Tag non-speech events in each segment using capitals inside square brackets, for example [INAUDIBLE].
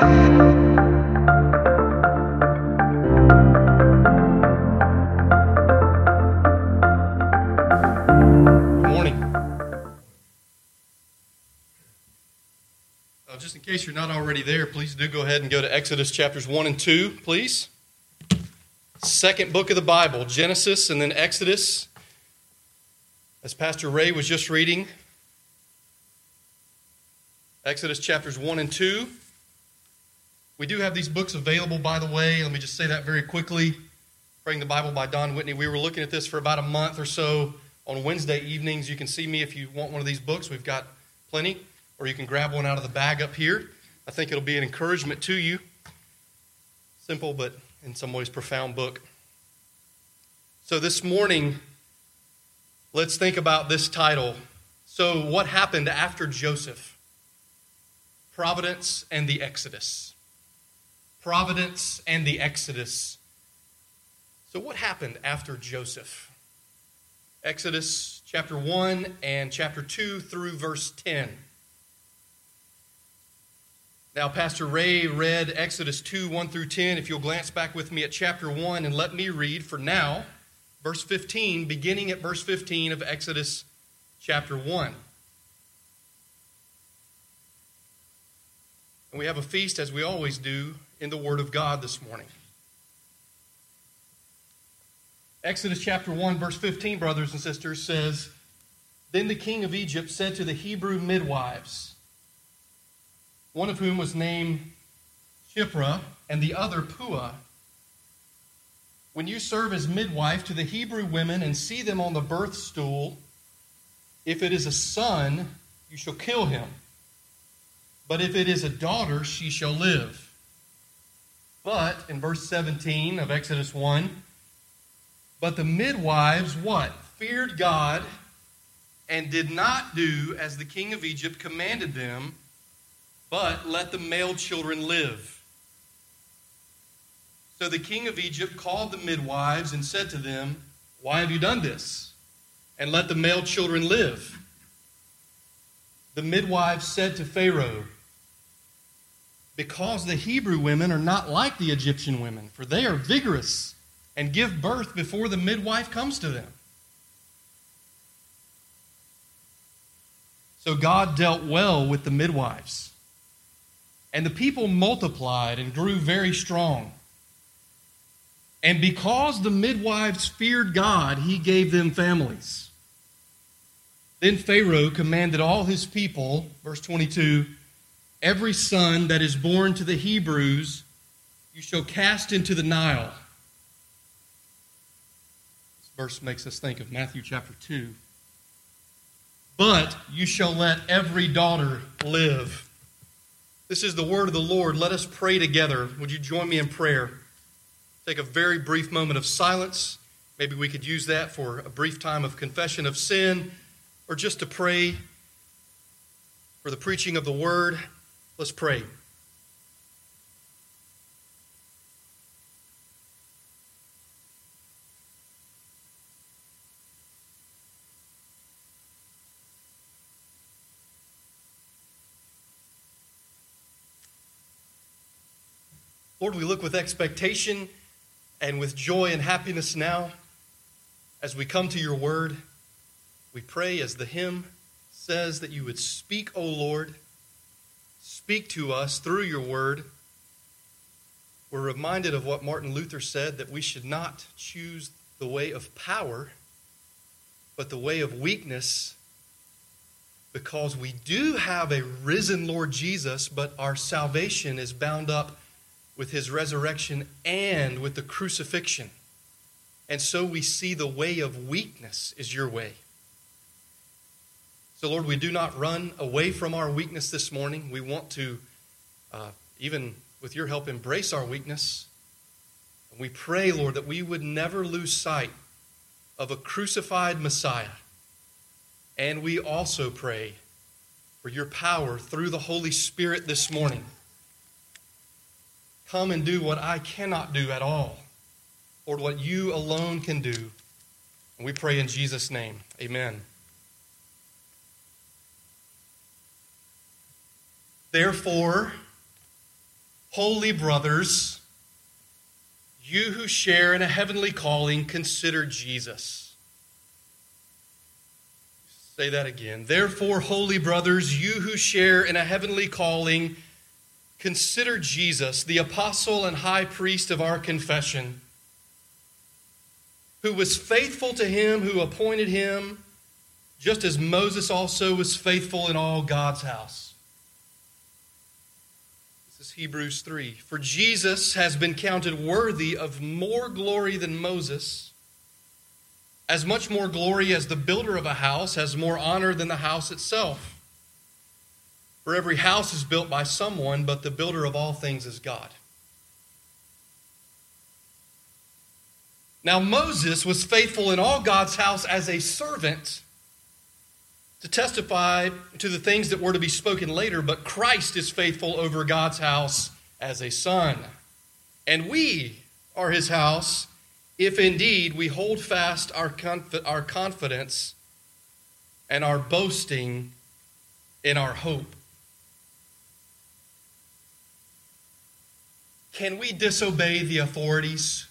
Uh, just in case you're not already there, please do go ahead and go to Exodus chapters 1 and 2, please. Second book of the Bible, Genesis and then Exodus. As Pastor Ray was just reading, Exodus chapters 1 and 2. We do have these books available, by the way. Let me just say that very quickly. Praying the Bible by Don Whitney. We were looking at this for about a month or so on Wednesday evenings. You can see me if you want one of these books. We've got plenty, or you can grab one out of the bag up here. I think it'll be an encouragement to you. Simple, but in some ways profound book. So this morning, let's think about this title. So, what happened after Joseph? Providence and the Exodus. Providence and the Exodus. So, what happened after Joseph? Exodus chapter 1 and chapter 2 through verse 10. Now, Pastor Ray read Exodus 2 1 through 10. If you'll glance back with me at chapter 1 and let me read for now, verse 15, beginning at verse 15 of Exodus chapter 1. And we have a feast, as we always do, in the Word of God this morning. Exodus chapter 1, verse 15, brothers and sisters, says Then the king of Egypt said to the Hebrew midwives, one of whom was named Shiphrah and the other Puah, When you serve as midwife to the Hebrew women and see them on the birth stool, if it is a son, you shall kill him. But if it is a daughter, she shall live. But, in verse 17 of Exodus 1, but the midwives, what? Feared God and did not do as the king of Egypt commanded them, but let the male children live. So the king of Egypt called the midwives and said to them, Why have you done this? And let the male children live. The midwives said to Pharaoh, Because the Hebrew women are not like the Egyptian women, for they are vigorous and give birth before the midwife comes to them. So God dealt well with the midwives. And the people multiplied and grew very strong. And because the midwives feared God, he gave them families. Then Pharaoh commanded all his people, verse 22, every son that is born to the Hebrews you shall cast into the Nile This verse makes us think of Matthew chapter 2. But you shall let every daughter live. This is the word of the Lord. Let us pray together. Would you join me in prayer? Take a very brief moment of silence. Maybe we could use that for a brief time of confession of sin or just to pray for the preaching of the word. Let's pray. Lord, we look with expectation and with joy and happiness now as we come to your word. We pray, as the hymn says, that you would speak, O Lord, speak to us through your word. We're reminded of what Martin Luther said that we should not choose the way of power, but the way of weakness, because we do have a risen Lord Jesus, but our salvation is bound up with his resurrection and with the crucifixion. And so we see the way of weakness is your way. So, Lord, we do not run away from our weakness this morning. We want to, uh, even with your help, embrace our weakness. And we pray, Lord, that we would never lose sight of a crucified Messiah. And we also pray for your power through the Holy Spirit this morning Come and do what I cannot do at all, Lord, what you alone can do. And we pray in Jesus' name. Amen. Therefore, holy brothers, you who share in a heavenly calling, consider Jesus. Say that again. Therefore, holy brothers, you who share in a heavenly calling, consider Jesus, the apostle and high priest of our confession, who was faithful to him who appointed him, just as Moses also was faithful in all God's house. Hebrews 3. For Jesus has been counted worthy of more glory than Moses as much more glory as the builder of a house has more honor than the house itself. For every house is built by someone, but the builder of all things is God. Now, Moses was faithful in all God's house as a servant to testify to the things that were to be spoken later, but Christ is faithful over God's house as a son. And we are his house if indeed we hold fast our, conf- our confidence and our boasting in our hope. Can we disobey the authorities?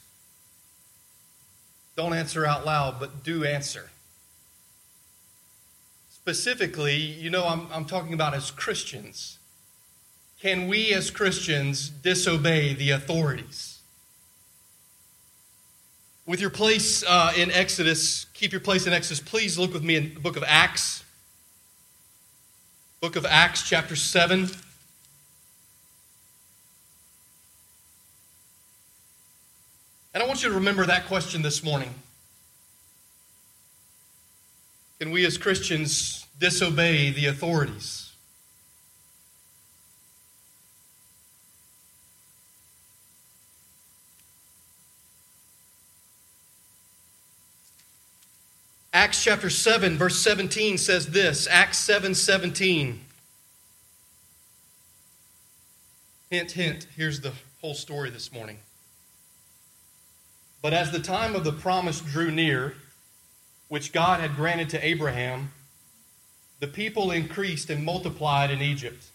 Don't answer out loud, but do answer. Specifically, you know, I'm, I'm talking about as Christians. Can we as Christians disobey the authorities? With your place uh, in Exodus, keep your place in Exodus. Please look with me in the book of Acts. Book of Acts, chapter 7. And I want you to remember that question this morning. Can we as Christians disobey the authorities? Acts chapter 7, verse 17 says this Acts 7 17. Hint, hint, here's the whole story this morning. But as the time of the promise drew near, which God had granted to Abraham, the people increased and multiplied in Egypt,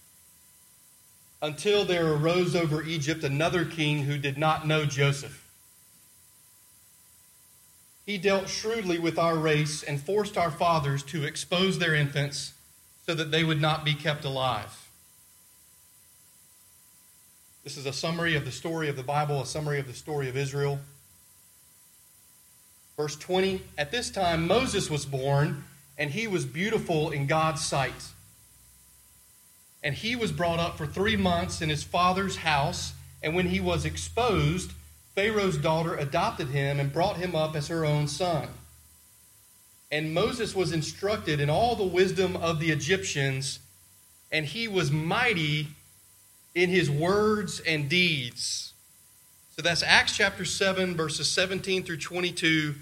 until there arose over Egypt another king who did not know Joseph. He dealt shrewdly with our race and forced our fathers to expose their infants so that they would not be kept alive. This is a summary of the story of the Bible, a summary of the story of Israel. Verse 20 At this time, Moses was born, and he was beautiful in God's sight. And he was brought up for three months in his father's house, and when he was exposed, Pharaoh's daughter adopted him and brought him up as her own son. And Moses was instructed in all the wisdom of the Egyptians, and he was mighty in his words and deeds. So that's Acts chapter 7, verses 17 through 22.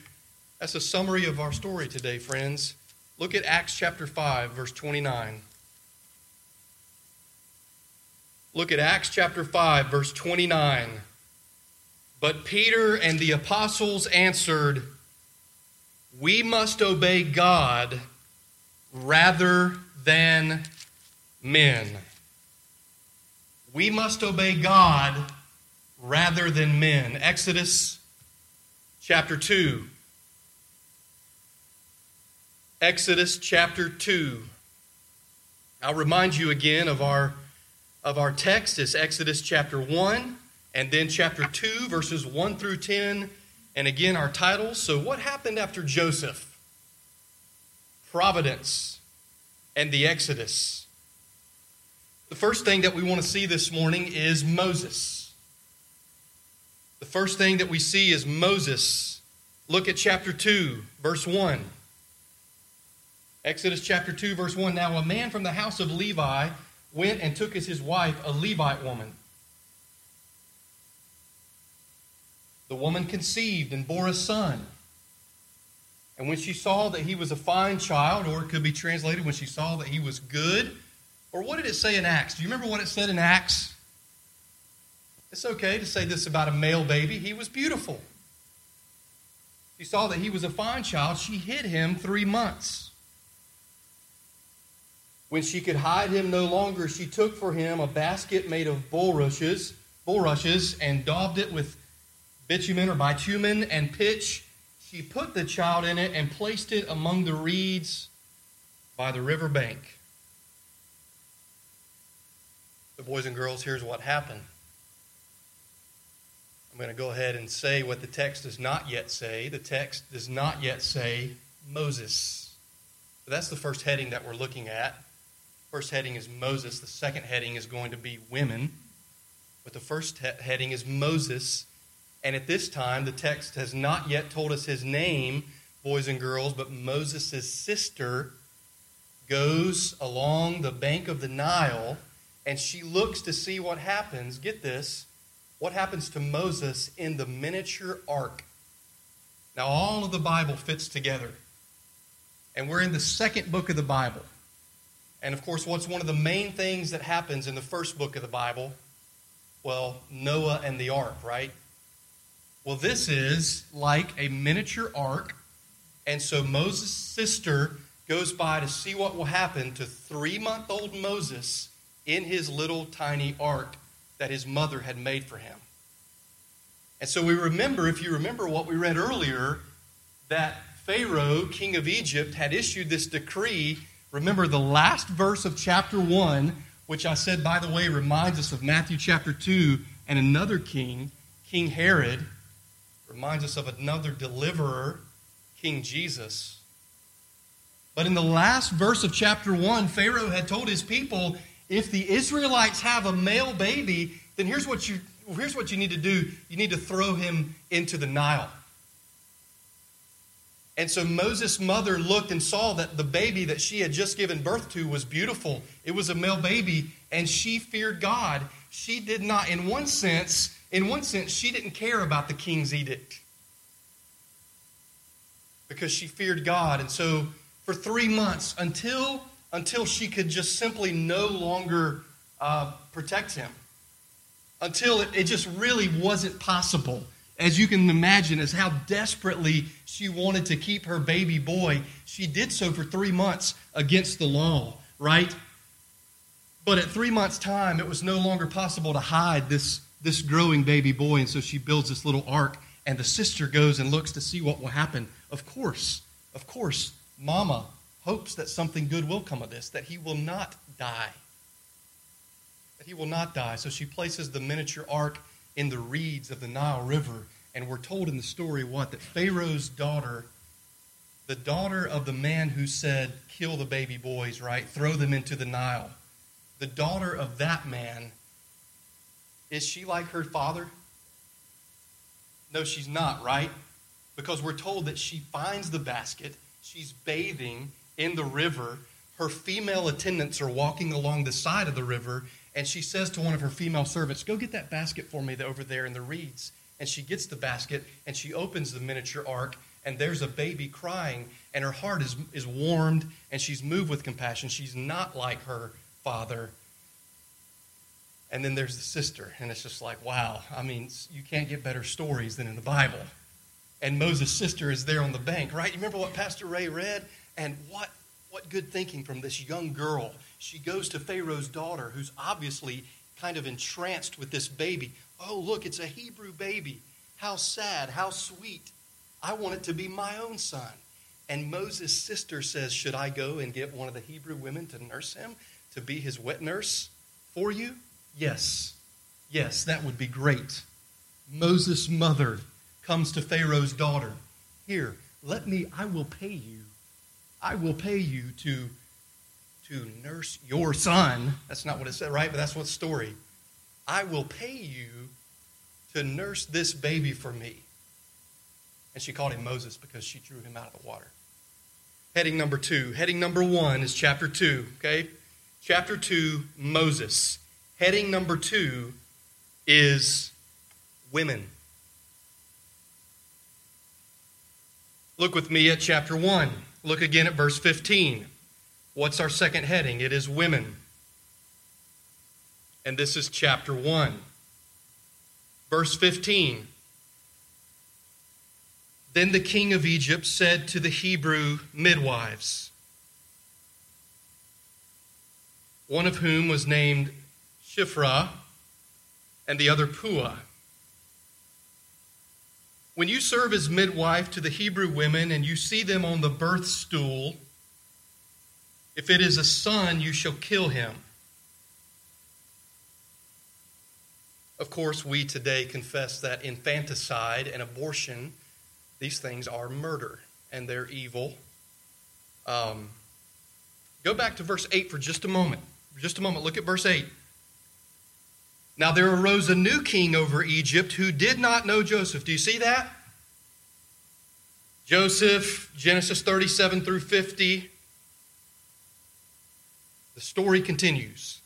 That's a summary of our story today, friends. Look at Acts chapter 5, verse 29. Look at Acts chapter 5, verse 29. But Peter and the apostles answered, We must obey God rather than men. We must obey God rather than men. Exodus chapter 2. Exodus chapter 2. I'll remind you again of our of our text is Exodus chapter 1 and then chapter 2, verses 1 through 10, and again our titles. So, what happened after Joseph? Providence and the Exodus. The first thing that we want to see this morning is Moses. The first thing that we see is Moses. Look at chapter 2, verse 1. Exodus chapter 2, verse 1. Now, a man from the house of Levi went and took as his wife a Levite woman the woman conceived and bore a son. And when she saw that he was a fine child, or it could be translated when she saw that he was good, or what did it say in Acts? Do you remember what it said in Acts? It's okay to say this about a male baby. He was beautiful. She saw that he was a fine child. She hid him three months. When she could hide him no longer, she took for him a basket made of bulrushes bulrushes and daubed it with bitumen or bitumen and pitch. She put the child in it and placed it among the reeds by the river bank. The boys and girls, here's what happened. I'm going to go ahead and say what the text does not yet say. The text does not yet say Moses. That's the first heading that we're looking at. First heading is Moses. The second heading is going to be women. But the first he- heading is Moses. And at this time, the text has not yet told us his name, boys and girls, but Moses' sister goes along the bank of the Nile and she looks to see what happens. Get this what happens to Moses in the miniature ark. Now, all of the Bible fits together. And we're in the second book of the Bible. And of course, what's one of the main things that happens in the first book of the Bible? Well, Noah and the ark, right? Well, this is like a miniature ark. And so Moses' sister goes by to see what will happen to three month old Moses in his little tiny ark that his mother had made for him. And so we remember, if you remember what we read earlier, that Pharaoh, king of Egypt, had issued this decree. Remember the last verse of chapter 1, which I said, by the way, reminds us of Matthew chapter 2 and another king, King Herod, reminds us of another deliverer, King Jesus. But in the last verse of chapter 1, Pharaoh had told his people if the Israelites have a male baby, then here's what you here's what you need to do. You need to throw him into the Nile. And so Moses' mother looked and saw that the baby that she had just given birth to was beautiful. It was a male baby, and she feared God. She did not, in one sense, in one sense, she didn't care about the king's edict. Because she feared God. And so for three months, until until she could just simply no longer uh, protect him. Until it, it just really wasn't possible. As you can imagine, as how desperately she wanted to keep her baby boy, she did so for three months against the law, right? But at three months' time, it was no longer possible to hide this, this growing baby boy, and so she builds this little ark, and the sister goes and looks to see what will happen. Of course, of course, Mama hopes that something good will come of this, that he will not die. That he will not die. So she places the miniature ark in the reeds of the Nile River. And we're told in the story what? That Pharaoh's daughter, the daughter of the man who said, kill the baby boys, right? Throw them into the Nile. The daughter of that man, is she like her father? No, she's not, right? Because we're told that she finds the basket, she's bathing, in the river. Her female attendants are walking along the side of the river, and she says to one of her female servants, Go get that basket for me over there in the reeds. And she gets the basket and she opens the miniature ark, and there's a baby crying, and her heart is, is warmed and she's moved with compassion. She's not like her father. And then there's the sister, and it's just like, wow, I mean, you can't get better stories than in the Bible. And Moses' sister is there on the bank, right? You remember what Pastor Ray read? And what, what good thinking from this young girl. She goes to Pharaoh's daughter, who's obviously kind of entranced with this baby. Oh, look, it's a Hebrew baby. How sad, how sweet. I want it to be my own son. And Moses' sister says, Should I go and get one of the Hebrew women to nurse him, to be his wet nurse for you? Yes. Yes, that would be great. Moses' mother comes to Pharaoh's daughter. Here, let me, I will pay you I will pay you to, to nurse your son. That's not what it said, right? But that's what story. I will pay you to nurse this baby for me. And she called him Moses because she drew him out of the water. Heading number two. Heading number one is chapter two, okay? Chapter two, Moses. Heading number two is women. Look with me at chapter one. Look again at verse 15. What's our second heading? It is women. And this is chapter 1. Verse 15. Then the king of Egypt said to the Hebrew midwives, one of whom was named Shiphrah, and the other Puah. When you serve as midwife to the Hebrew women and you see them on the birth stool, if it is a son, you shall kill him. Of course, we today confess that infanticide and abortion, these things are murder and they're evil. Um, go back to verse 8 for just a moment. Just a moment. Look at verse 8. Now there arose a new king over Egypt who did not know Joseph. Do you see that? Joseph, Genesis 37 through 50. The story continues.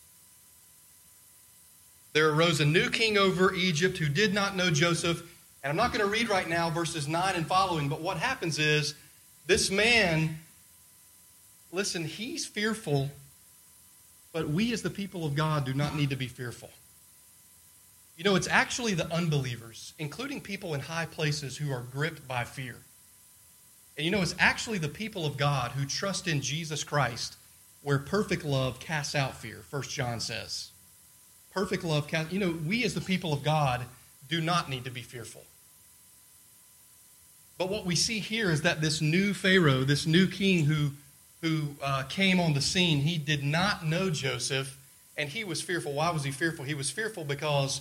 There arose a new king over Egypt who did not know Joseph. And I'm not going to read right now verses 9 and following, but what happens is this man, listen, he's fearful, but we as the people of God do not need to be fearful. You know, it's actually the unbelievers, including people in high places, who are gripped by fear. And you know, it's actually the people of God who trust in Jesus Christ where perfect love casts out fear, First John says. Perfect love casts, you know, we as the people of God do not need to be fearful. But what we see here is that this new Pharaoh, this new king who, who uh, came on the scene, he did not know Joseph, and he was fearful. Why was he fearful? He was fearful because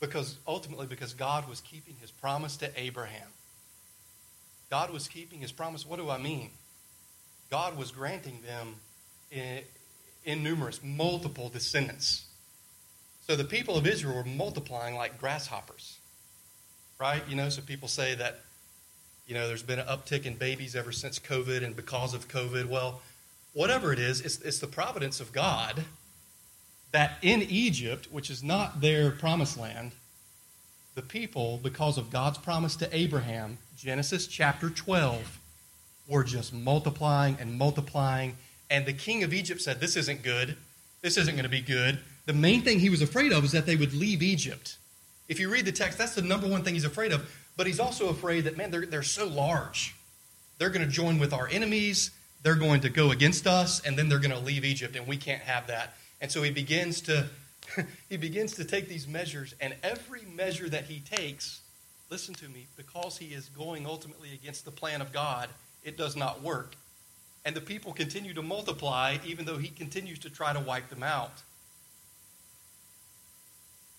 because ultimately, because God was keeping his promise to Abraham. God was keeping his promise. What do I mean? God was granting them in, numerous, multiple descendants. So the people of Israel were multiplying like grasshoppers. Right? You know, so people say that, you know, there's been an uptick in babies ever since COVID and because of COVID. Well, whatever it is, it's, it's the providence of God that in Egypt, which is not their promised land, the people, because of God's promise to Abraham, Genesis chapter 12, were just multiplying and multiplying. And the king of Egypt said, This isn't good. This isn't going to be good. The main thing he was afraid of is that they would leave Egypt. If you read the text, that's the number one thing he's afraid of. But he's also afraid that, man, they're, they're so large. They're going to join with our enemies. They're going to go against us, and then they're going to leave Egypt, and we can't have that. And so he begins to [LAUGHS] he begins to take these measures, and every measure that he takes, listen to me, because he is going ultimately against the plan of God, it does not work. And the people continue to multiply, even though he continues to try to wipe them out.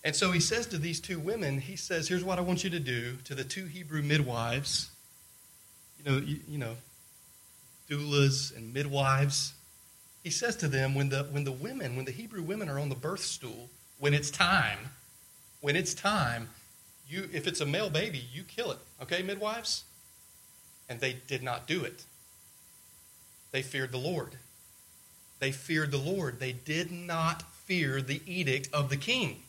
And so he says to these two women, he says, Here's what I want you to do to the two Hebrew midwives. You know, you, you know, doulas and midwives he says to them when the, when the women, when the Hebrew women are on the birth stool, when it's time, when it's time, you, if it's a male baby, you kill it. Okay, midwives? And they did not do it. They feared the Lord. They feared the Lord. They did not fear the edict of the king.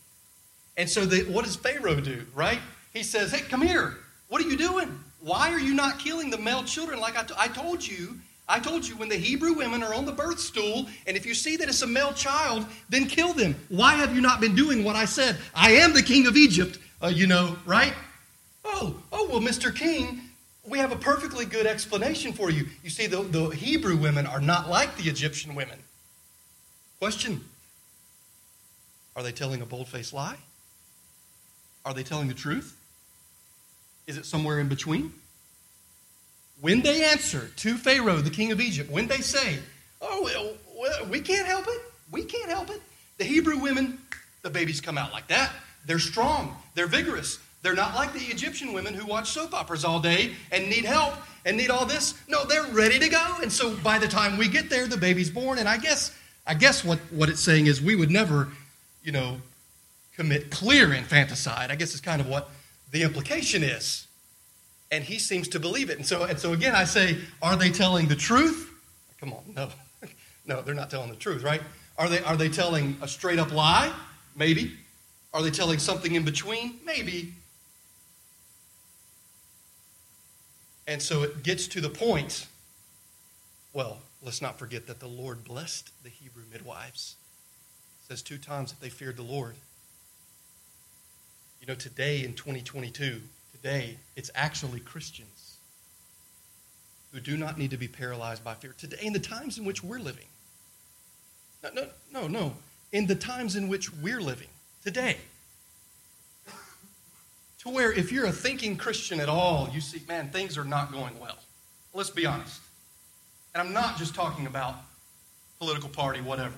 And so, they, what does Pharaoh do, right? He says, Hey, come here. What are you doing? Why are you not killing the male children like I, t- I told you I told you when the Hebrew women are on the birth stool, and if you see that it's a male child, then kill them. Why have you not been doing what I said? I am the king of Egypt, uh, you know, right? Oh, oh, well, Mr. King, we have a perfectly good explanation for you. You see, the, the Hebrew women are not like the Egyptian women. Question Are they telling a bold faced lie? Are they telling the truth? Is it somewhere in between? When they answer to Pharaoh, the king of Egypt, when they say, Oh, well, we can't help it, we can't help it, the Hebrew women, the babies come out like that. They're strong, they're vigorous. They're not like the Egyptian women who watch soap operas all day and need help and need all this. No, they're ready to go. And so by the time we get there, the baby's born. And I guess, I guess what, what it's saying is we would never, you know, commit clear infanticide. I guess is kind of what the implication is and he seems to believe it. And so, and so again, I say, are they telling the truth? Come on, no, [LAUGHS] no, they're not telling the truth, right? Are they, are they telling a straight up lie? Maybe. Are they telling something in between? Maybe. And so it gets to the point. Well, let's not forget that the Lord blessed the Hebrew midwives. It says two times that they feared the Lord. You know, today in 2022, Today, it's actually Christians who do not need to be paralyzed by fear. Today, in the times in which we're living. No, no, no, no. In the times in which we're living. Today. to where if you're a thinking Christian at all, you see, man, things are not going well. Let's be honest. And I'm not just talking about political party, whatever.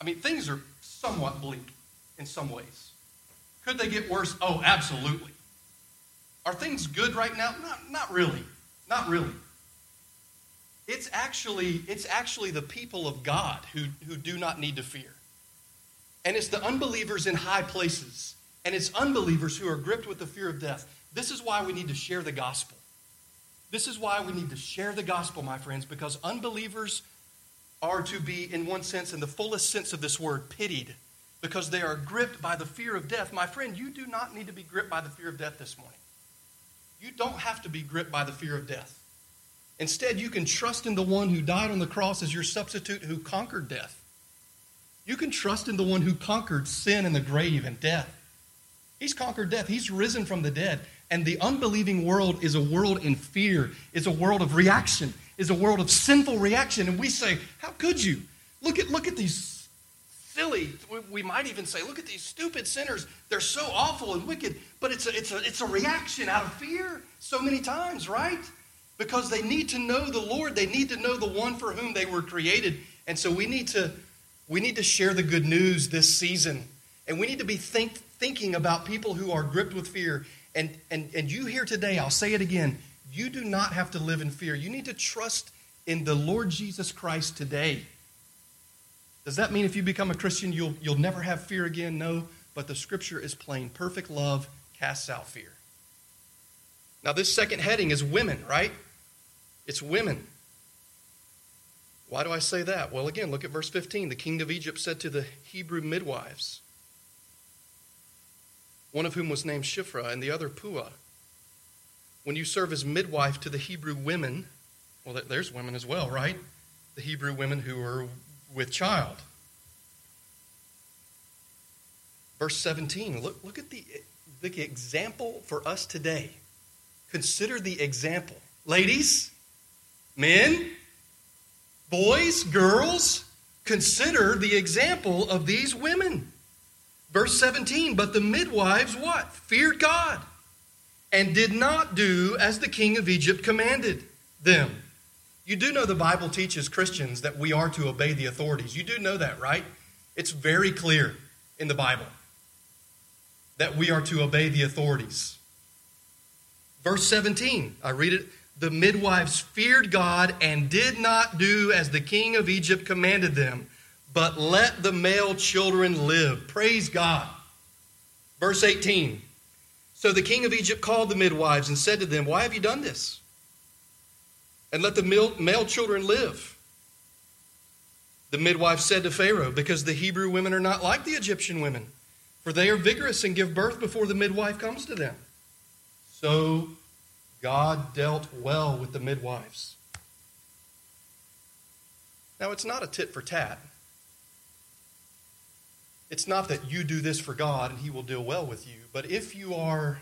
I mean, things are somewhat bleak in some ways. Could they get worse? Oh, absolutely. Are things good right now? Not, not really. Not really. It's actually, it's actually the people of God who, who do not need to fear. And it's the unbelievers in high places. And it's unbelievers who are gripped with the fear of death. This is why we need to share the gospel. This is why we need to share the gospel, my friends, because unbelievers are to be, in one sense, in the fullest sense of this word, pitied because they are gripped by the fear of death. My friend, you do not need to be gripped by the fear of death this morning. You don't have to be gripped by the fear of death. Instead, you can trust in the one who died on the cross as your substitute who conquered death. You can trust in the one who conquered sin and the grave and death. He's conquered death. He's risen from the dead. And the unbelieving world is a world in fear, is a world of reaction, is a world of sinful reaction. And we say, How could you? Look at, look at these silly, we might even say, look at these stupid sinners. They're so awful and wicked. But it's a, it's a, it's a reaction out of fear so many times, right? Because they need to know the Lord. They need to know the one for whom they were created. And so we need to, we need to share the good news this season. And we need to be think, thinking about people who are gripped with fear. And, and, and you here today, I'll say it again, you do not have to live in fear. You need to trust in the Lord Jesus Christ today. Does that mean if you become a Christian, you'll, you'll never have fear again? No, but the scripture is plain. Perfect love casts out fear. Now, this second heading is women, right? It's women. Why do I say that? Well, again, look at verse 15. The king of Egypt said to the Hebrew midwives, one of whom was named Shiphrah and the other Puah. When you serve as midwife to the Hebrew women, well, there's women as well, right? The Hebrew women who are with child. Verse 17, look, look at the, the example for us today. Consider the example. Ladies, men, boys, girls, consider the example of these women. Verse 17, but the midwives what? Feared God and did not do as the king of Egypt commanded them. You do know the Bible teaches Christians that we are to obey the authorities. You do know that, right? It's very clear in the Bible that we are to obey the authorities. Verse 17, I read it. The midwives feared God and did not do as the king of Egypt commanded them, but let the male children live. Praise God. Verse 18 So the king of Egypt called the midwives and said to them, Why have you done this? And let the male children live. The midwife said to Pharaoh, Because the Hebrew women are not like the Egyptian women, for they are vigorous and give birth before the midwife comes to them. So God dealt well with the midwives. Now, it's not a tit for tat. It's not that you do this for God and He will deal well with you. But if you are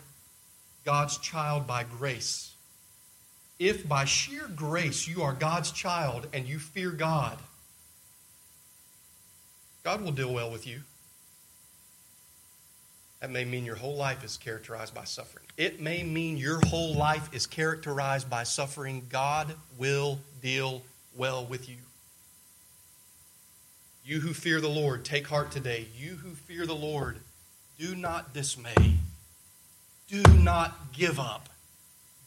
God's child by grace, if by sheer grace you are God's child and you fear God, God will deal well with you. That may mean your whole life is characterized by suffering. It may mean your whole life is characterized by suffering. God will deal well with you. You who fear the Lord, take heart today. You who fear the Lord, do not dismay. Do not give up.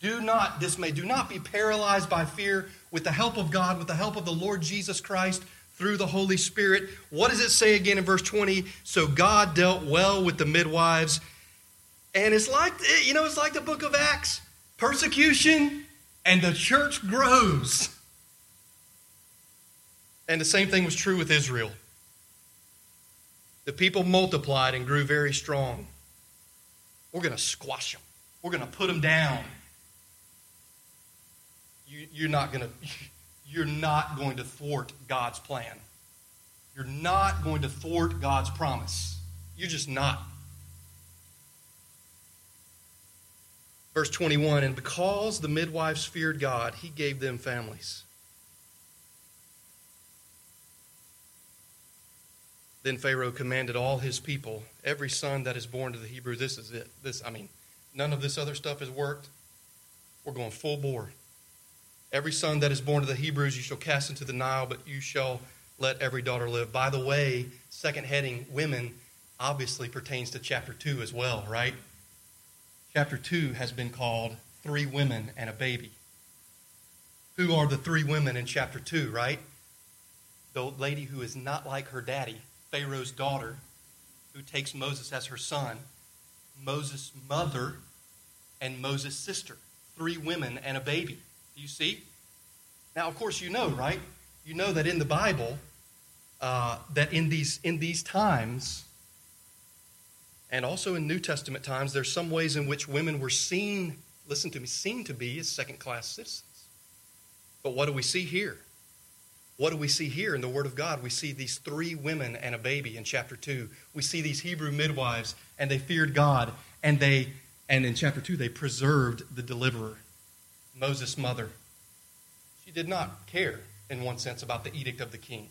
Do not dismay. Do not be paralyzed by fear. With the help of God, with the help of the Lord Jesus Christ, through the Holy Spirit. What does it say again in verse 20? So God dealt well with the midwives. And it's like, you know, it's like the book of Acts persecution, and the church grows. And the same thing was true with Israel. The people multiplied and grew very strong. We're going to squash them, we're going to put them down. You, you're not going to. You're not going to thwart God's plan. You're not going to thwart God's promise. You're just not. Verse 21 And because the midwives feared God, he gave them families. Then Pharaoh commanded all his people, every son that is born to the Hebrew, this is it. This, I mean, none of this other stuff has worked, we're going full bore. Every son that is born to the Hebrews you shall cast into the Nile, but you shall let every daughter live. By the way, second heading, women, obviously pertains to chapter 2 as well, right? Chapter 2 has been called Three Women and a Baby. Who are the three women in chapter 2, right? The lady who is not like her daddy, Pharaoh's daughter, who takes Moses as her son, Moses' mother, and Moses' sister. Three women and a baby. You see? Now, of course, you know, right? You know that in the Bible, uh, that in these in these times, and also in New Testament times, there's some ways in which women were seen. Listen to me, seen to be as second-class citizens. But what do we see here? What do we see here in the Word of God? We see these three women and a baby in chapter 2. We see these Hebrew midwives, and they feared God, and they and in chapter 2 they preserved the deliverer. Moses' mother. She did not care, in one sense, about the edict of the king.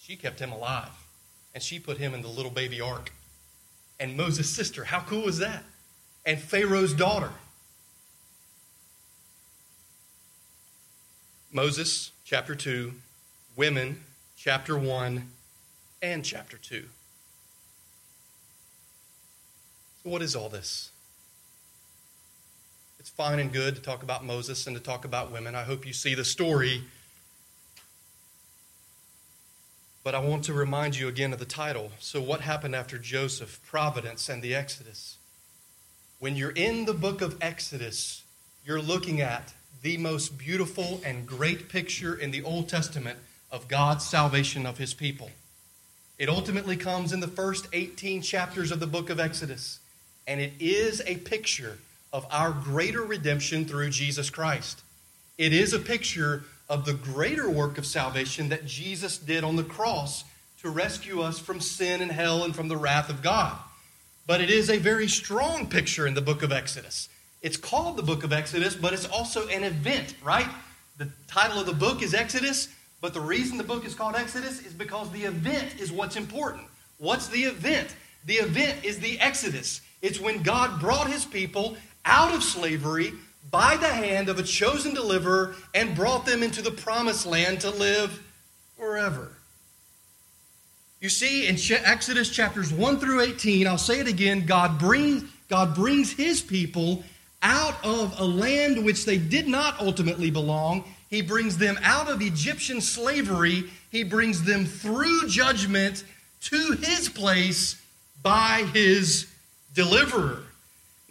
She kept him alive, and she put him in the little baby ark. And Moses' sister, how cool is that? And Pharaoh's daughter. Moses, chapter 2, women, chapter 1, and chapter 2. So, what is all this? It's fine and good to talk about Moses and to talk about women. I hope you see the story. But I want to remind you again of the title. So, what happened after Joseph, Providence, and the Exodus? When you're in the book of Exodus, you're looking at the most beautiful and great picture in the Old Testament of God's salvation of his people. It ultimately comes in the first 18 chapters of the book of Exodus, and it is a picture of our greater redemption through Jesus Christ. It is a picture of the greater work of salvation that Jesus did on the cross to rescue us from sin and hell and from the wrath of God. But it is a very strong picture in the book of Exodus. It's called the book of Exodus, but it's also an event, right? The title of the book is Exodus, but the reason the book is called Exodus is because the event is what's important. What's the event? The event is the Exodus. It's when God brought his people out of slavery by the hand of a chosen deliverer and brought them into the promised land to live forever. You see, in Exodus chapters 1 through 18, I'll say it again God brings, God brings his people out of a land which they did not ultimately belong. He brings them out of Egyptian slavery. He brings them through judgment to his place by his deliverer.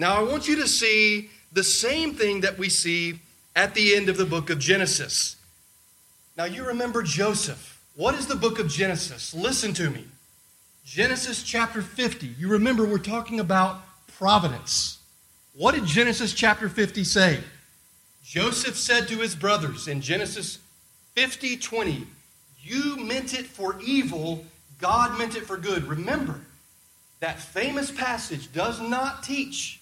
Now, I want you to see the same thing that we see at the end of the book of Genesis. Now, you remember Joseph. What is the book of Genesis? Listen to me. Genesis chapter 50. You remember we're talking about providence. What did Genesis chapter 50 say? Joseph said to his brothers in Genesis 50 20, You meant it for evil, God meant it for good. Remember, that famous passage does not teach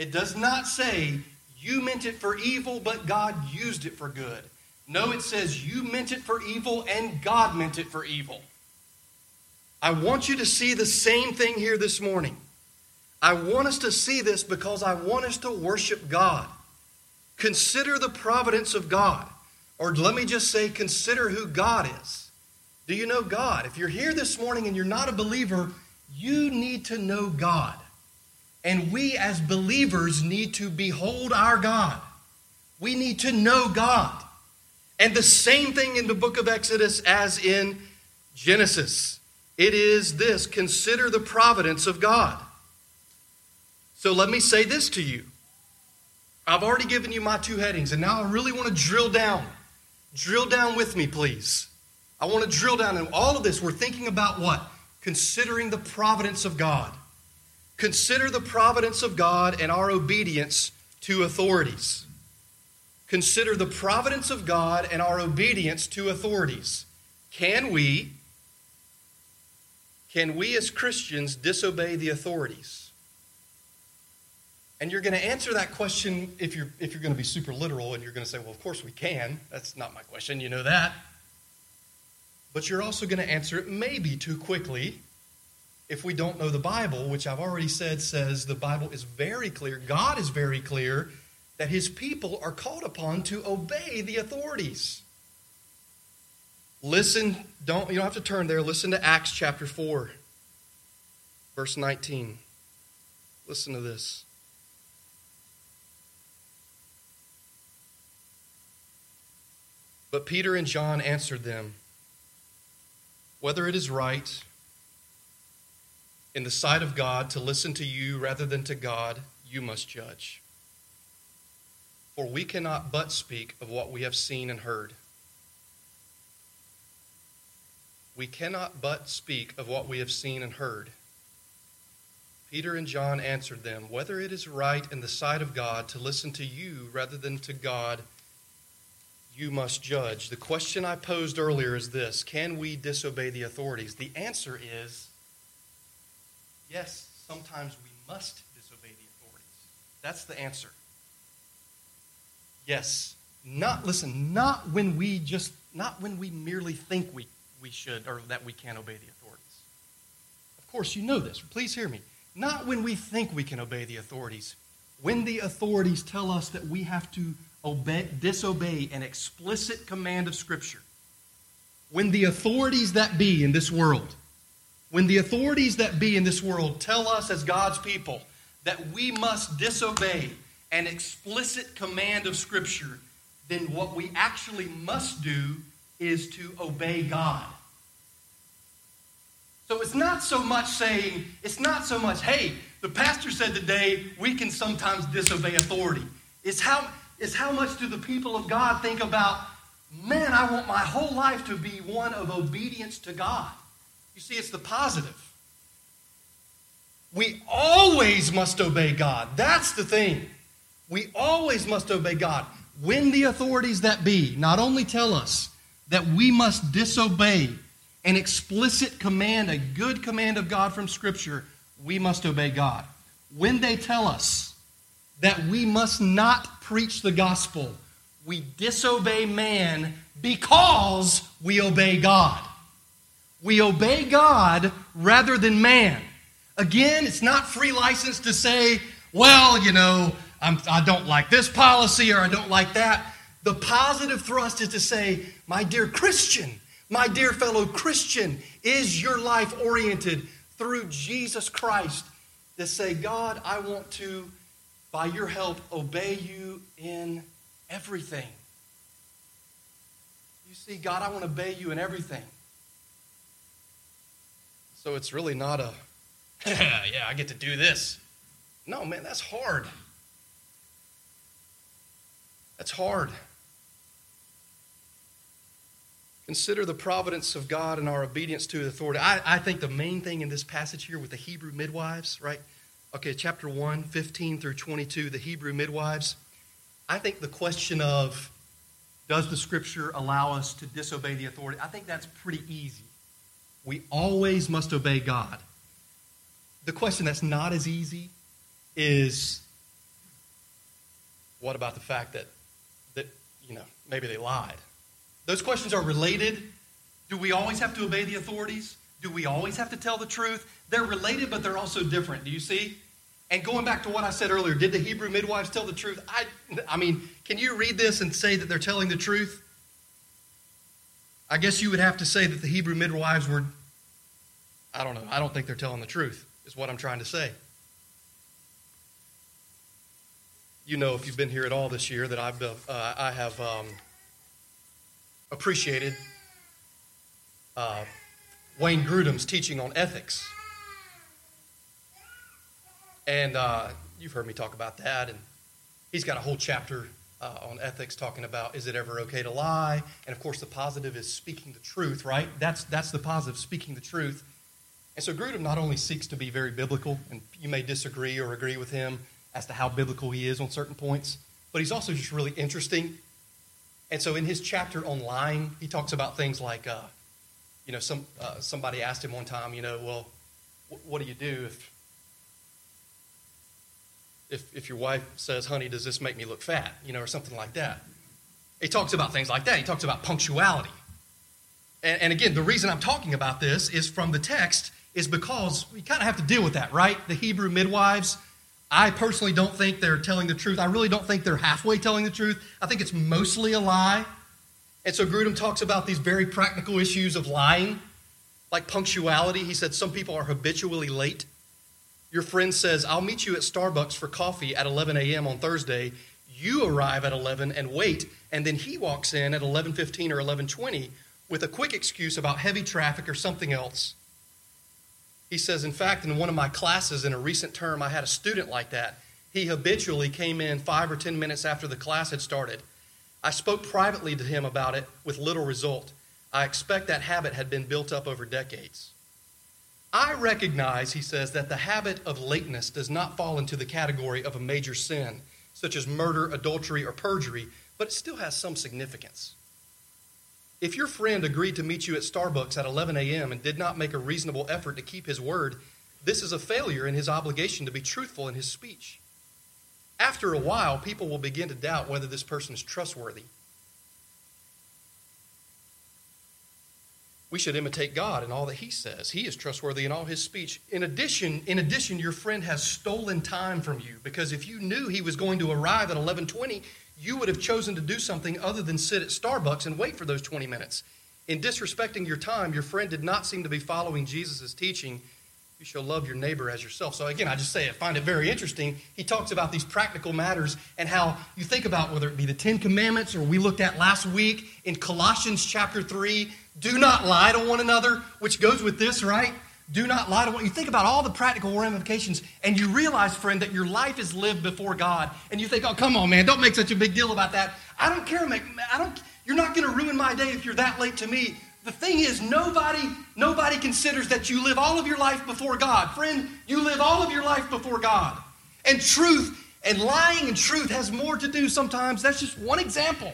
it does not say, you meant it for evil, but God used it for good. No, it says, you meant it for evil and God meant it for evil. I want you to see the same thing here this morning. I want us to see this because I want us to worship God. Consider the providence of God. Or let me just say, consider who God is. Do you know God? If you're here this morning and you're not a believer, you need to know God. And we as believers need to behold our God. We need to know God. And the same thing in the book of Exodus as in Genesis. It is this consider the providence of God. So let me say this to you. I've already given you my two headings, and now I really want to drill down. Drill down with me, please. I want to drill down in all of this. We're thinking about what? Considering the providence of God. Consider the providence of God and our obedience to authorities. Consider the providence of God and our obedience to authorities. Can we can we as Christians disobey the authorities? And you're going to answer that question if you're if you're going to be super literal and you're going to say, "Well, of course we can." That's not my question, you know that. But you're also going to answer it maybe too quickly if we don't know the Bible, which I've already said says the Bible is very clear, God is very clear that his people are called upon to obey the authorities. Listen, don't you don't have to turn there. Listen to Acts chapter 4 verse 19. Listen to this. But Peter and John answered them, whether it is right in the sight of God to listen to you rather than to God, you must judge. For we cannot but speak of what we have seen and heard. We cannot but speak of what we have seen and heard. Peter and John answered them, Whether it is right in the sight of God to listen to you rather than to God, you must judge. The question I posed earlier is this Can we disobey the authorities? The answer is yes, sometimes we must disobey the authorities. That's the answer. Yes. Not, listen, not when we just, not when we merely think we, we should or that we can obey the authorities. Of course, you know this. Please hear me. Not when we think we can obey the authorities. When the authorities tell us that we have to obey, disobey an explicit command of Scripture, when the authorities that be in this world, when the authorities that be in this world tell us as God's people that we must disobey an explicit command of Scripture, then what we actually must do is to obey God. So it's not so much saying, it's not so much, hey, the pastor said today we can sometimes disobey authority. It's how, is how much do the people of God think about, man, I want my whole life to be one of obedience to God. You see, it's the positive. We always must obey God. That's the thing. We always must obey God. When the authorities that be not only tell us that we must disobey an explicit command, a good command of God from Scripture, we must obey God. When they tell us that we must not preach the gospel, we disobey man because we obey God. We obey God rather than man. Again, it's not free license to say, well, you know, I'm, I do not like this policy or I don't like that. The positive thrust is to say, my dear Christian, my dear fellow Christian, is your life oriented through Jesus Christ to say, God, I want to by your help, obey you in everything. You see, God, I want to obey you in everything. So it's really not a, [LAUGHS] yeah, I get to do this. No, man, that's hard. That's hard. Consider the providence of God and our obedience to His authority. I, I think the main thing in this passage here with the Hebrew midwives, right? okay, chapter 1, 15 through 22, the Hebrew midwives. I think the question of does the scripture allow us to disobey the authority? I think that's pretty easy. We always must obey God. The question that's not as easy is what about the fact that that you know maybe they lied? Those questions are related. Do we always have to obey the authorities? Do we always have to tell the truth? They're related, but they're also different. Do you see? And going back to what I said earlier, did the Hebrew midwives tell the truth? I, I mean, can you read this and say that they're telling the truth? I guess you would have to say that the Hebrew midwives were, I don't know, I don't think they're telling the truth, is what I'm trying to say. You know, if you've been here at all this year, that I've, uh, I have um, appreciated uh, Wayne Grudem's teaching on ethics. And uh, you've heard me talk about that. And he's got a whole chapter uh, on ethics talking about is it ever okay to lie? And of course, the positive is speaking the truth, right? That's, that's the positive, speaking the truth. And so Grudem not only seeks to be very biblical, and you may disagree or agree with him as to how biblical he is on certain points, but he's also just really interesting. And so in his chapter on lying, he talks about things like, uh, you know, some, uh, somebody asked him one time, you know, well, what do you do if if, if your wife says, honey, does this make me look fat? You know, or something like that. He talks about things like that. He talks about punctuality. And, and again, the reason I'm talking about this is from the text is because we kind of have to deal with that, right? The Hebrew midwives, I personally don't think they're telling the truth. I really don't think they're halfway telling the truth. I think it's mostly a lie. And so Grudem talks about these very practical issues of lying, like punctuality. He said some people are habitually late. Your friend says, I'll meet you at Starbucks for coffee at 11 a.m. on Thursday. You arrive at 11 and wait, and then he walks in at 11:15 or 11:20 with a quick excuse about heavy traffic or something else. He says, in fact, in one of my classes in a recent term, I had a student like that. He habitually came in five or 10 minutes after the class had started. I spoke privately to him about it with little result. I expect that habit had been built up over decades. I recognize, he says, that the habit of lateness does not fall into the category of a major sin, such as murder, adultery, or perjury, but it still has some significance. If your friend agreed to meet you at Starbucks at 11 a.m. and did not make a reasonable effort to keep his word, this is a failure in his obligation to be truthful in his speech. After a while, people will begin to doubt whether this person is trustworthy. We should imitate God in all that he says. He is trustworthy in all his speech. In addition, in addition, your friend has stolen time from you because if you knew he was going to arrive at 11:20, you would have chosen to do something other than sit at Starbucks and wait for those 20 minutes. In disrespecting your time, your friend did not seem to be following Jesus' teaching you shall love your neighbor as yourself. So again, I just say I find it very interesting. He talks about these practical matters and how you think about whether it be the Ten Commandments or we looked at last week in Colossians chapter 3, do not lie to one another, which goes with this, right? Do not lie to one. You think about all the practical ramifications, and you realize, friend, that your life is lived before God. And you think, oh, come on, man, don't make such a big deal about that. I don't care, man. I don't. You're not going to ruin my day if you're that late to me. The thing is, nobody, nobody considers that you live all of your life before God. Friend, you live all of your life before God. And truth and lying and truth has more to do sometimes, that's just one example,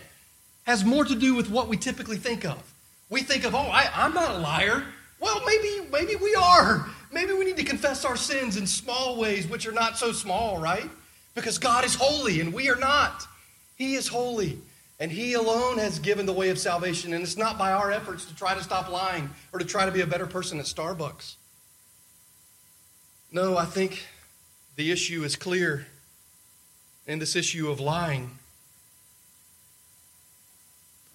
has more to do with what we typically think of. We think of, oh, I, I'm not a liar. Well, maybe, maybe we are. Maybe we need to confess our sins in small ways, which are not so small, right? Because God is holy and we are not. He is holy. And He alone has given the way of salvation. And it's not by our efforts to try to stop lying or to try to be a better person at Starbucks. No, I think the issue is clear in this issue of lying.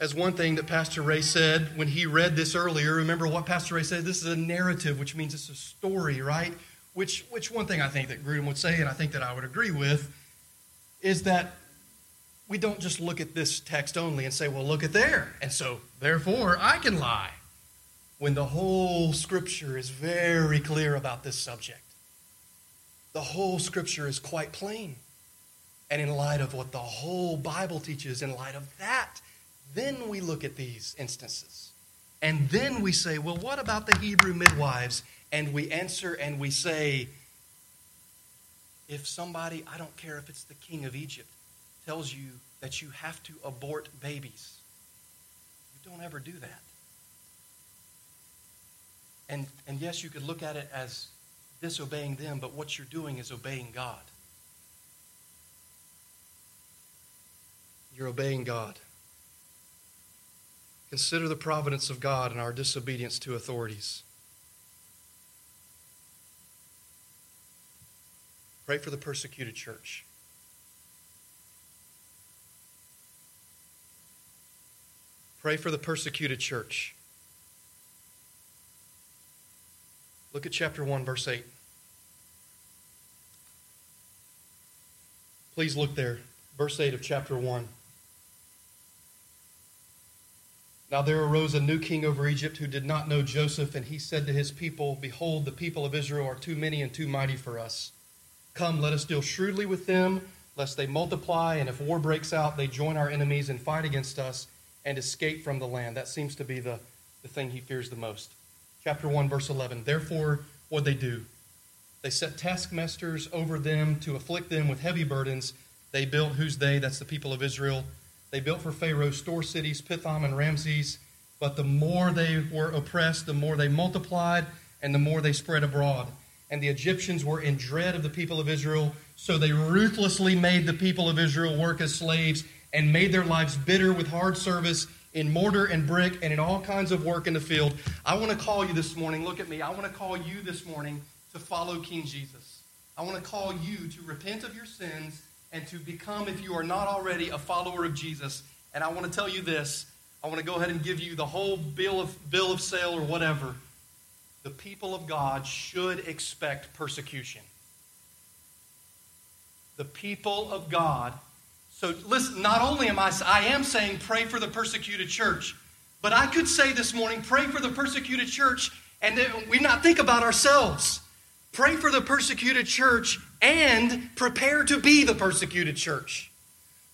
As one thing that Pastor Ray said when he read this earlier, remember what Pastor Ray said? This is a narrative, which means it's a story, right? Which, which one thing I think that Grudem would say, and I think that I would agree with, is that we don't just look at this text only and say, well, look at there. And so, therefore, I can lie. When the whole scripture is very clear about this subject. The whole scripture is quite plain. And in light of what the whole Bible teaches, in light of that, then we look at these instances. And then we say, well, what about the Hebrew midwives? And we answer and we say, if somebody, I don't care if it's the king of Egypt, tells you that you have to abort babies. You don't ever do that. And, and yes, you could look at it as disobeying them, but what you're doing is obeying God. You're obeying God. Consider the providence of God and our disobedience to authorities. Pray for the persecuted church. Pray for the persecuted church. Look at chapter 1, verse 8. Please look there. Verse 8 of chapter 1. Now there arose a new king over Egypt who did not know Joseph, and he said to his people, Behold, the people of Israel are too many and too mighty for us. Come, let us deal shrewdly with them, lest they multiply, and if war breaks out, they join our enemies and fight against us and escape from the land. That seems to be the, the thing he fears the most. Chapter 1, verse 11. Therefore, what they do? They set taskmasters over them to afflict them with heavy burdens. They built, who's they? That's the people of Israel. They built for Pharaoh store cities, Pithom and Ramses. But the more they were oppressed, the more they multiplied, and the more they spread abroad. And the Egyptians were in dread of the people of Israel, so they ruthlessly made the people of Israel work as slaves and made their lives bitter with hard service in mortar and brick and in all kinds of work in the field. I want to call you this morning. Look at me. I want to call you this morning to follow King Jesus. I want to call you to repent of your sins and to become, if you are not already, a follower of Jesus. And I want to tell you this. I want to go ahead and give you the whole bill of, bill of sale or whatever. The people of God should expect persecution. The people of God so listen, not only am I, I am saying pray for the persecuted church, but I could say this morning, pray for the persecuted church, and we not think about ourselves. Pray for the persecuted church and prepare to be the persecuted church.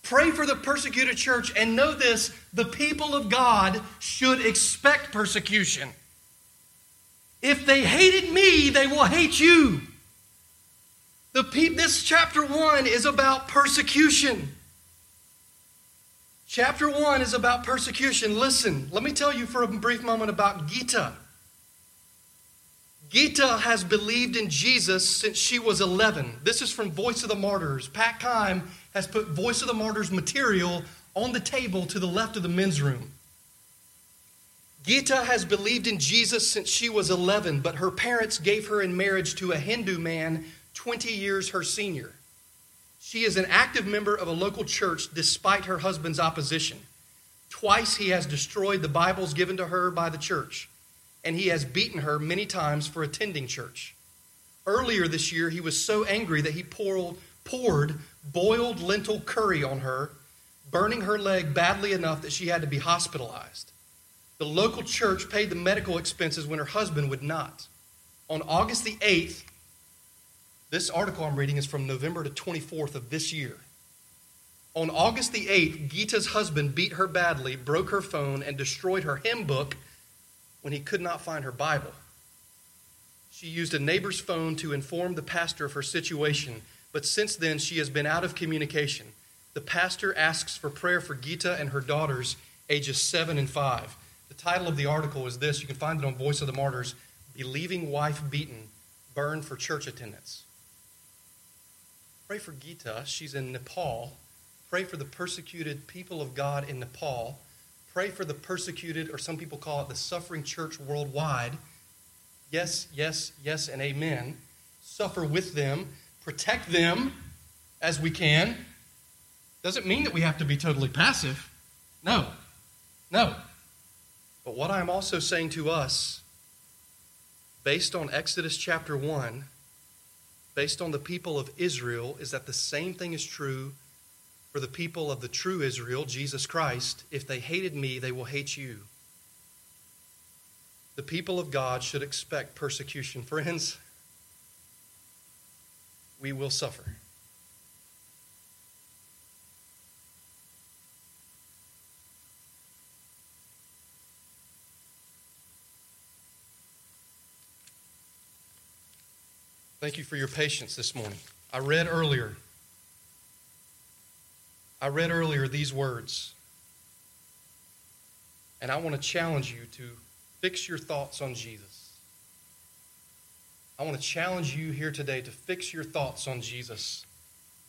Pray for the persecuted church and know this the people of God should expect persecution. If they hated me, they will hate you. The pe- this chapter 1 is about persecution. Chapter 1 is about persecution. Listen, let me tell you for a brief moment about Gita. Gita has believed in Jesus since she was 11. This is from Voice of the Martyrs. Pat Kime has put Voice of the Martyrs material on the table to the left of the men's room. Gita has believed in Jesus since she was 11, but her parents gave her in marriage to a Hindu man 20 years her senior. She is an active member of a local church despite her husband's opposition. Twice he has destroyed the Bibles given to her by the church, and he has beaten her many times for attending church. Earlier this year, he was so angry that he poured, poured boiled lentil curry on her, burning her leg badly enough that she had to be hospitalized. The local church paid the medical expenses when her husband would not. On August the 8th, this article I'm reading is from November to 24th of this year. On August the 8th, Gita's husband beat her badly, broke her phone, and destroyed her hymn book when he could not find her Bible. She used a neighbor's phone to inform the pastor of her situation, but since then she has been out of communication. The pastor asks for prayer for Gita and her daughters, ages 7 and 5. The title of the article is this you can find it on Voice of the Martyrs Believing Wife Beaten, Burned for Church Attendance. Pray for Gita. She's in Nepal. Pray for the persecuted people of God in Nepal. Pray for the persecuted, or some people call it the suffering church worldwide. Yes, yes, yes, and amen. Suffer with them, protect them as we can. Doesn't mean that we have to be totally passive. No, no. But what I'm also saying to us, based on Exodus chapter 1, based on the people of Israel is that the same thing is true for the people of the true Israel, Jesus Christ. If they hated me, they will hate you. The people of God should expect persecution. [LAUGHS] Friends, we will suffer. Thank you for your patience this morning. I read earlier. I read earlier these words. And I want to challenge you to fix your thoughts on Jesus. I want to challenge you here today to fix your thoughts on Jesus.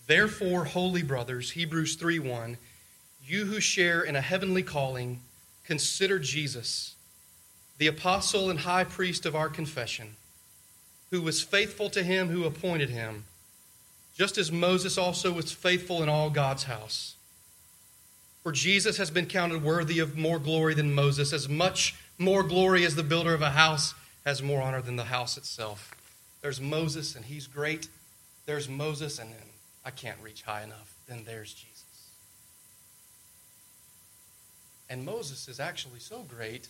Therefore, holy brothers, Hebrews 3 1, you who share in a heavenly calling, consider Jesus, the apostle and high priest of our confession who was faithful to him who appointed him, just as Moses also was faithful in all God's house. For Jesus has been counted worthy of more glory than Moses, as much more glory as the builder of a house has more honor than the house itself. There's Moses, and he's great. There's Moses, and then I can't reach high enough. Then there's Jesus. And Moses is actually so great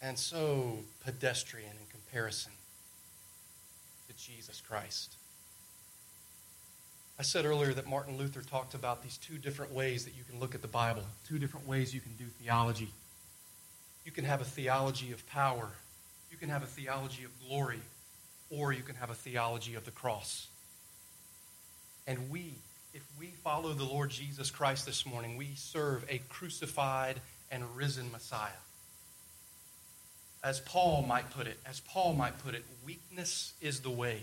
and so pedestrian in comparison Jesus Christ. I said earlier that Martin Luther talked about these two different ways that you can look at the Bible, two different ways you can do theology. You can have a theology of power, you can have a theology of glory, or you can have a theology of the cross. And we, if we follow the Lord Jesus Christ this morning, we serve a crucified and risen Messiah as Paul might put it, as Paul might put it, weakness is the way.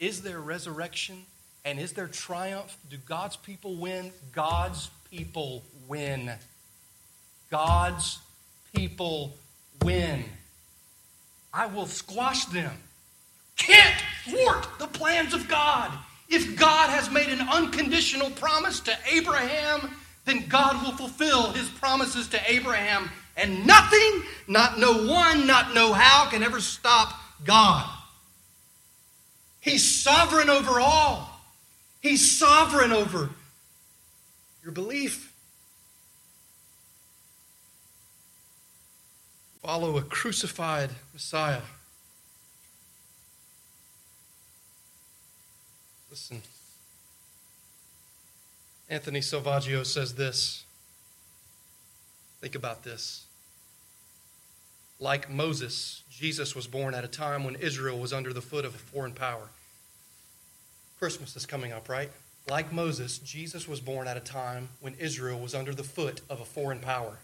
Is there resurrection and is there triumph? Do God's people win? God's people win. God's people win. I will squash them. Can't thwart the plans of God. If God has made an unconditional promise to Abraham, then God will fulfill his promises to Abraham. And nothing, not no one, not no how can ever stop God. He's sovereign over all. He's sovereign over your belief. Follow a crucified Messiah. Listen. Anthony Selvaggio says this. Think about this. Like Moses, Jesus was born at a time when Israel was under the foot of a foreign power. Christmas is coming up, right? Like Moses, Jesus was born at a time when Israel was under the foot of a foreign power.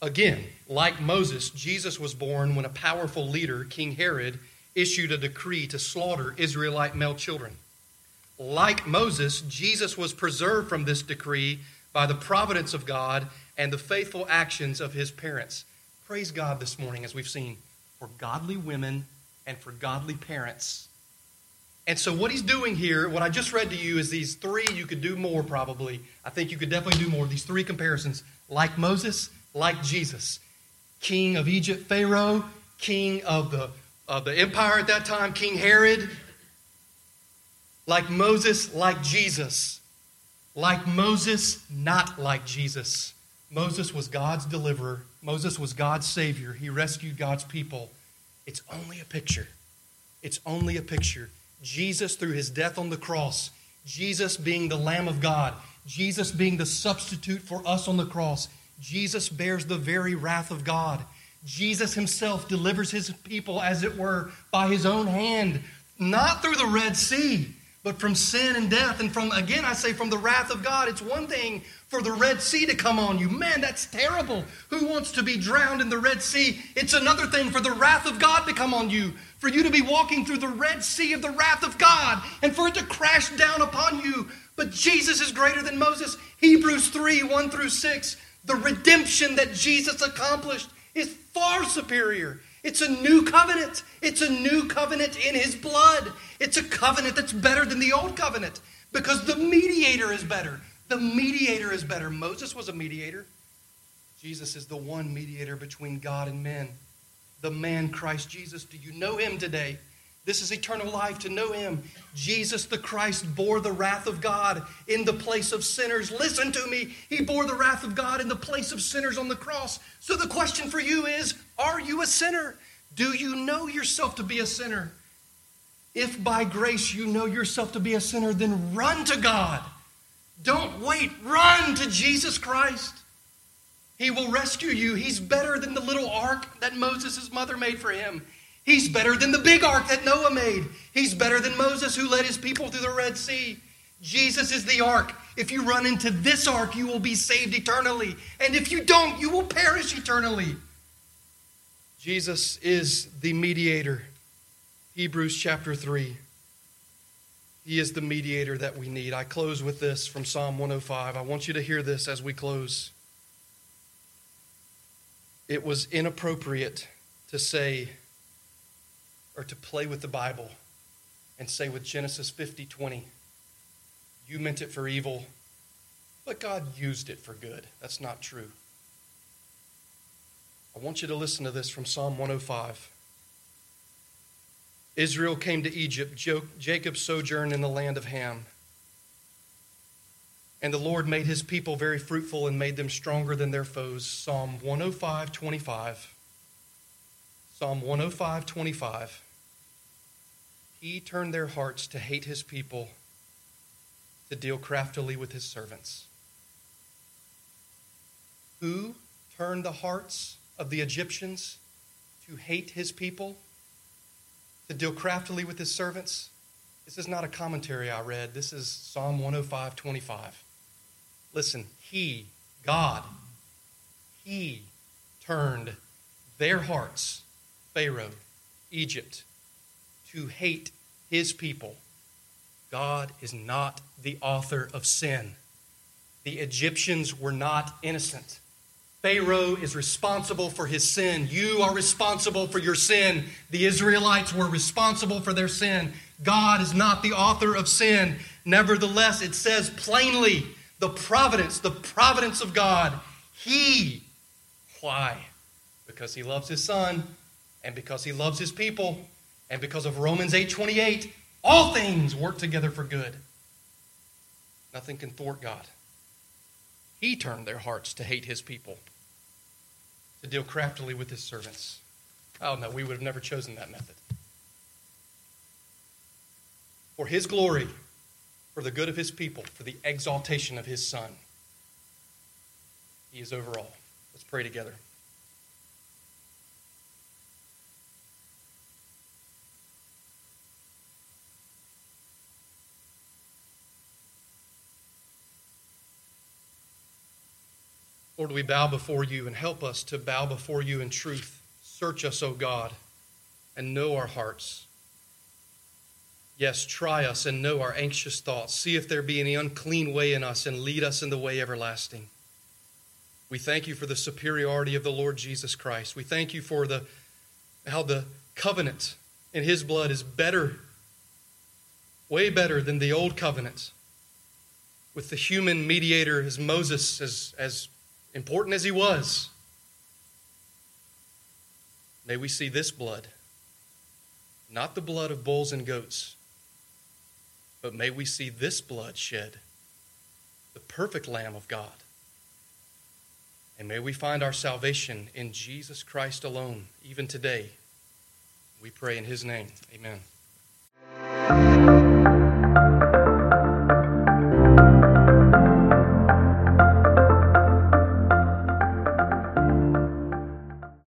Again, like Moses, Jesus was born when a powerful leader, King Herod, issued a decree to slaughter Israelite male children. Like Moses, Jesus was preserved from this decree by the providence of God and the faithful actions of his parents. Praise God this morning, as we've seen, for godly women and for godly parents. And so, what he's doing here, what I just read to you, is these three, you could do more probably. I think you could definitely do more. These three comparisons like Moses, like Jesus. King of Egypt, Pharaoh, king of the, of the empire at that time, King Herod. Like Moses, like Jesus. Like Moses, not like Jesus. Moses was God's deliverer, Moses was God's savior. He rescued God's people. It's only a picture. It's only a picture. Jesus, through his death on the cross, Jesus being the Lamb of God, Jesus being the substitute for us on the cross, Jesus bears the very wrath of God. Jesus himself delivers his people, as it were, by his own hand, not through the Red Sea, but from sin and death. And from, again, I say, from the wrath of God. It's one thing for the Red Sea to come on you. Man, that's terrible. Who wants to be drowned in the Red Sea? It's another thing for the wrath of God to come on you, for you to be walking through the Red Sea of the wrath of God, and for it to crash down upon you. But Jesus is greater than Moses. Hebrews 3 1 through 6 the redemption that Jesus accomplished is far superior. It's a new covenant. It's a new covenant in his blood. It's a covenant that's better than the old covenant because the mediator is better. The mediator is better. Moses was a mediator. Jesus is the one mediator between God and men. The man Christ Jesus. Do you know him today? This is eternal life to know him. Jesus the Christ bore the wrath of God in the place of sinners. Listen to me. He bore the wrath of God in the place of sinners on the cross. So the question for you is Are you a sinner? Do you know yourself to be a sinner? If by grace you know yourself to be a sinner, then run to God. Don't wait. Run to Jesus Christ. He will rescue you. He's better than the little ark that Moses' mother made for him. He's better than the big ark that Noah made. He's better than Moses who led his people through the Red Sea. Jesus is the ark. If you run into this ark, you will be saved eternally. And if you don't, you will perish eternally. Jesus is the mediator. Hebrews chapter 3. He is the mediator that we need. I close with this from Psalm 105. I want you to hear this as we close. It was inappropriate to say, or to play with the Bible and say with Genesis 50 20, you meant it for evil, but God used it for good. That's not true. I want you to listen to this from Psalm 105. Israel came to Egypt. Jacob sojourned in the land of Ham. And the Lord made his people very fruitful and made them stronger than their foes. Psalm 105 25. Psalm 105 25. He turned their hearts to hate his people, to deal craftily with his servants. Who turned the hearts of the Egyptians to hate his people, to deal craftily with his servants? This is not a commentary I read. This is Psalm 105 25. Listen, he, God, he turned their hearts, Pharaoh, Egypt, to hate his people. God is not the author of sin. the Egyptians were not innocent. Pharaoh is responsible for his sin. You are responsible for your sin. The Israelites were responsible for their sin. God is not the author of sin. Nevertheless, it says plainly the providence, the providence of God. He, why? Because he loves his son and because he loves his people and because of Romans 8:28, all things work together for good. Nothing can thwart God. He turned their hearts to hate his people to deal craftily with his servants. Oh, no, we would have never chosen that method. For his glory, for the good of his people, for the exaltation of his son. He is over all. Let's pray together. Lord, we bow before you and help us to bow before you in truth. Search us, O God, and know our hearts. Yes, try us and know our anxious thoughts. See if there be any unclean way in us and lead us in the way everlasting. We thank you for the superiority of the Lord Jesus Christ. We thank you for the how the covenant in his blood is better, way better than the old covenant with the human mediator as Moses, as, as important as he was, may we see this blood, not the blood of bulls and goats, but may we see this blood shed, the perfect Lamb of God. And may we find our salvation in Jesus Christ alone, even today. We pray in his name. Amen.